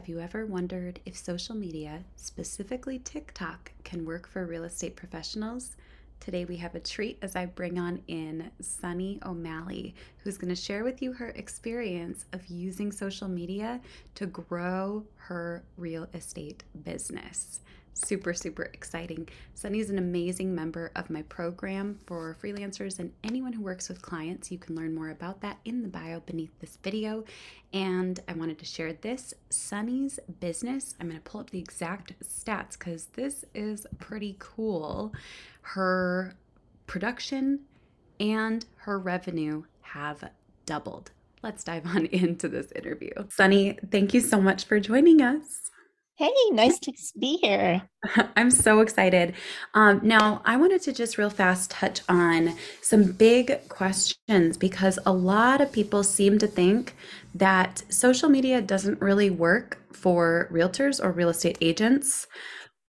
Have you ever wondered if social media, specifically TikTok, can work for real estate professionals? Today we have a treat as I bring on in Sunny O'Malley, who's going to share with you her experience of using social media to grow her real estate business super, super exciting. Sunny is an amazing member of my program for freelancers and anyone who works with clients. You can learn more about that in the bio beneath this video. And I wanted to share this Sunny's business. I'm going to pull up the exact stats because this is pretty cool. Her production and her revenue have doubled. Let's dive on into this interview. Sunny, thank you so much for joining us. Hey, nice to be here. I'm so excited. Um, now, I wanted to just real fast touch on some big questions because a lot of people seem to think that social media doesn't really work for realtors or real estate agents.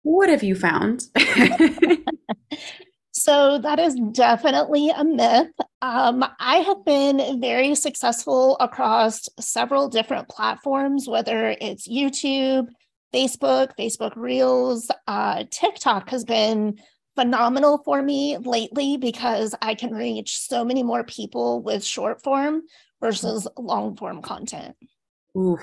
What have you found? so, that is definitely a myth. Um, I have been very successful across several different platforms, whether it's YouTube, Facebook, Facebook Reels, uh, TikTok has been phenomenal for me lately because I can reach so many more people with short form versus long form content. Ooh,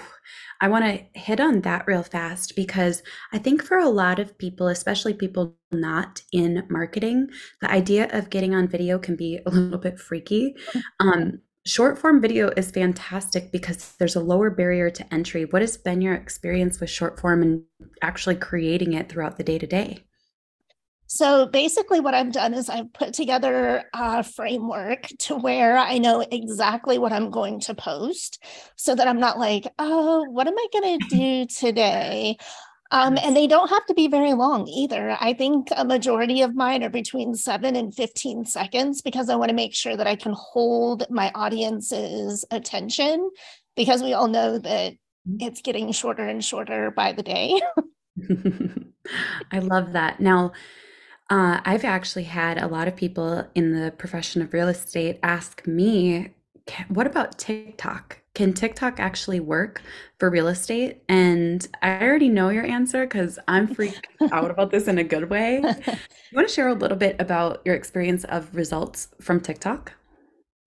I want to hit on that real fast because I think for a lot of people, especially people not in marketing, the idea of getting on video can be a little bit freaky. Um, short form video is fantastic because there's a lower barrier to entry. What has been your experience with short form and actually creating it throughout the day to day? So basically, what I've done is I've put together a framework to where I know exactly what I'm going to post so that I'm not like, oh, what am I going to do today? Um, and they don't have to be very long either. I think a majority of mine are between seven and 15 seconds because I want to make sure that I can hold my audience's attention because we all know that mm-hmm. it's getting shorter and shorter by the day. I love that. Now, uh, I've actually had a lot of people in the profession of real estate ask me, what about TikTok? Can TikTok actually work for real estate? And I already know your answer because I'm freaked out about this in a good way. You want to share a little bit about your experience of results from TikTok?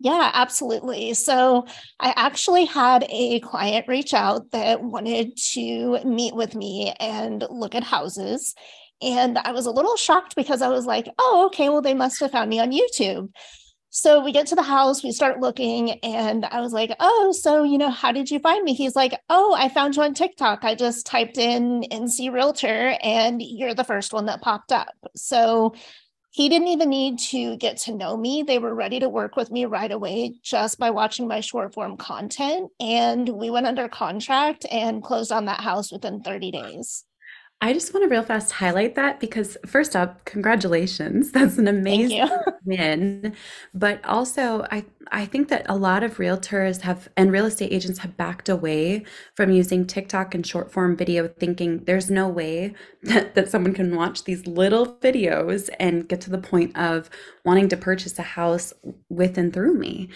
Yeah, absolutely. So I actually had a client reach out that wanted to meet with me and look at houses. And I was a little shocked because I was like, oh, okay, well, they must have found me on YouTube. So we get to the house, we start looking, and I was like, Oh, so, you know, how did you find me? He's like, Oh, I found you on TikTok. I just typed in NC Realtor, and you're the first one that popped up. So he didn't even need to get to know me. They were ready to work with me right away just by watching my short form content. And we went under contract and closed on that house within 30 days. I just want to real fast highlight that because first up, congratulations. That's an amazing win. But also I I think that a lot of realtors have and real estate agents have backed away from using TikTok and short form video thinking there's no way that, that someone can watch these little videos and get to the point of wanting to purchase a house with and through me.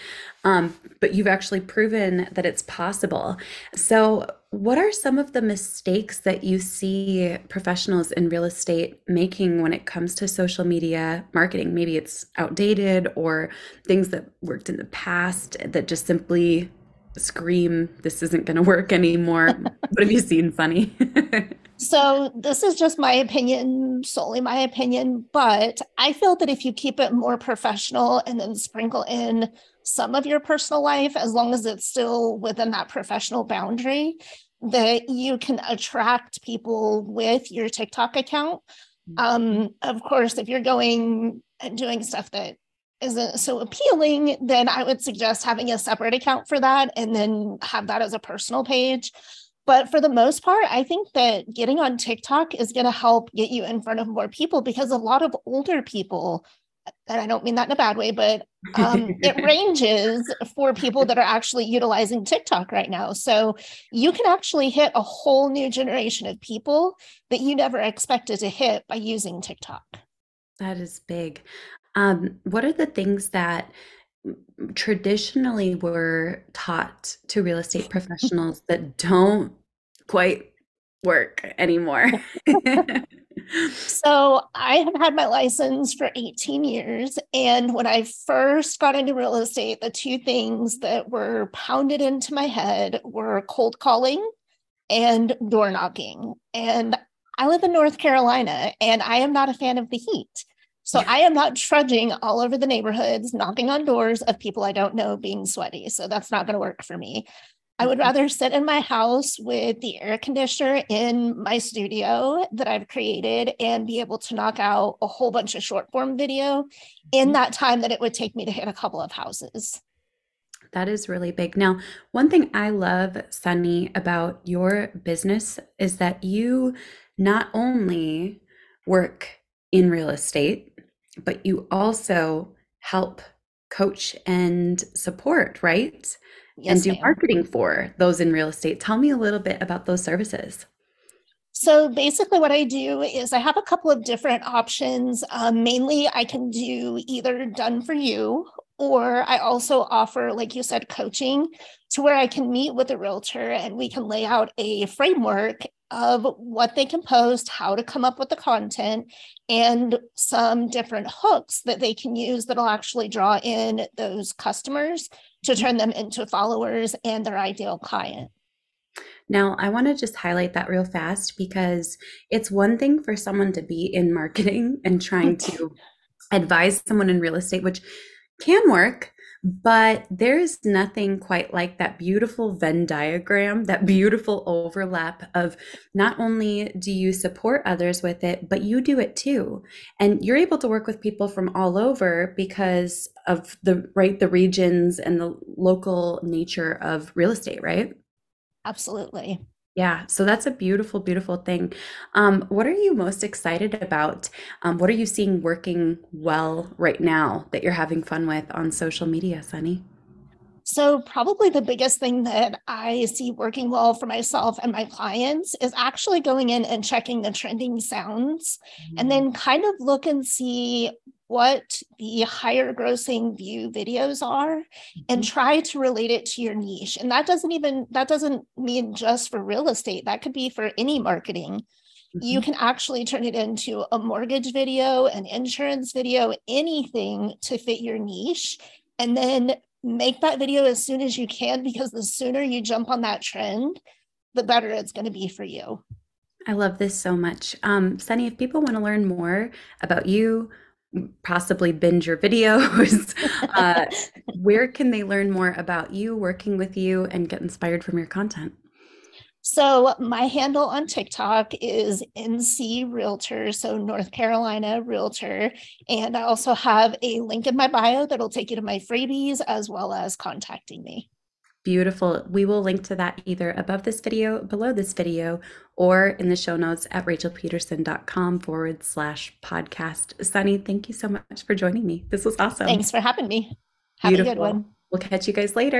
Um, but you've actually proven that it's possible. So what are some of the mistakes that you see professionals in real estate making when it comes to social media marketing? Maybe it's outdated or things that worked in the past that just simply scream, this isn't going to work anymore. what have you seen Sunny? so, this is just my opinion, solely my opinion, but I feel that if you keep it more professional and then sprinkle in some of your personal life, as long as it's still within that professional boundary, that you can attract people with your TikTok account. Mm-hmm. Um, of course, if you're going and doing stuff that isn't so appealing, then I would suggest having a separate account for that and then have that as a personal page. But for the most part, I think that getting on TikTok is going to help get you in front of more people because a lot of older people and I don't mean that in a bad way, but um, it ranges for people that are actually utilizing TikTok right now. So you can actually hit a whole new generation of people that you never expected to hit by using TikTok. That is big. Um, what are the things that traditionally were taught to real estate professionals that don't quite work anymore. so I have had my license for 18 years. And when I first got into real estate, the two things that were pounded into my head were cold calling and door knocking. And I live in North Carolina and I am not a fan of the heat. So I am not trudging all over the neighborhoods, knocking on doors of people I don't know being sweaty. So that's not going to work for me. I would mm-hmm. rather sit in my house with the air conditioner in my studio that I've created and be able to knock out a whole bunch of short form video in mm-hmm. that time that it would take me to hit a couple of houses. That is really big. Now, one thing I love, Sunny, about your business is that you not only work in real estate, but you also help coach and support, right? Yes, and do ma'am. marketing for those in real estate. Tell me a little bit about those services. So basically, what I do is I have a couple of different options. Um, mainly, I can do either done for you, or I also offer, like you said, coaching to where I can meet with a realtor and we can lay out a framework of what they can post, how to come up with the content, and some different hooks that they can use that'll actually draw in those customers to mm-hmm. turn them into followers and their ideal client. Now, I want to just highlight that real fast because it's one thing for someone to be in marketing and trying to advise someone in real estate, which can work, but there's nothing quite like that beautiful Venn diagram, that beautiful overlap of not only do you support others with it, but you do it too. And you're able to work with people from all over because of the right the regions and the local nature of real estate, right? Absolutely. Yeah, so that's a beautiful, beautiful thing. Um, what are you most excited about? Um, what are you seeing working well right now that you're having fun with on social media, Sunny? So, probably the biggest thing that I see working well for myself and my clients is actually going in and checking the trending sounds mm-hmm. and then kind of look and see what the higher grossing view videos are mm-hmm. and try to relate it to your niche. And that doesn't even, that doesn't mean just for real estate, that could be for any marketing. Mm-hmm. You can actually turn it into a mortgage video, an insurance video, anything to fit your niche. And then make that video as soon as you can because the sooner you jump on that trend, the better it's going to be for you. I love this so much. Um, Sunny, if people want to learn more about you, possibly binge your videos, uh, where can they learn more about you, working with you, and get inspired from your content? So my handle on TikTok is NC Realtor, so North Carolina Realtor. And I also have a link in my bio that'll take you to my freebies as well as contacting me. Beautiful. We will link to that either above this video, below this video, or in the show notes at rachelpedersen.com forward slash podcast. Sunny, thank you so much for joining me. This was awesome. Thanks for having me. Have Beautiful. a good one. We'll catch you guys later.